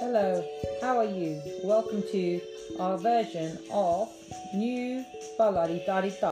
Hello, how are you? Welcome to our version of New Balladi Daddy Da.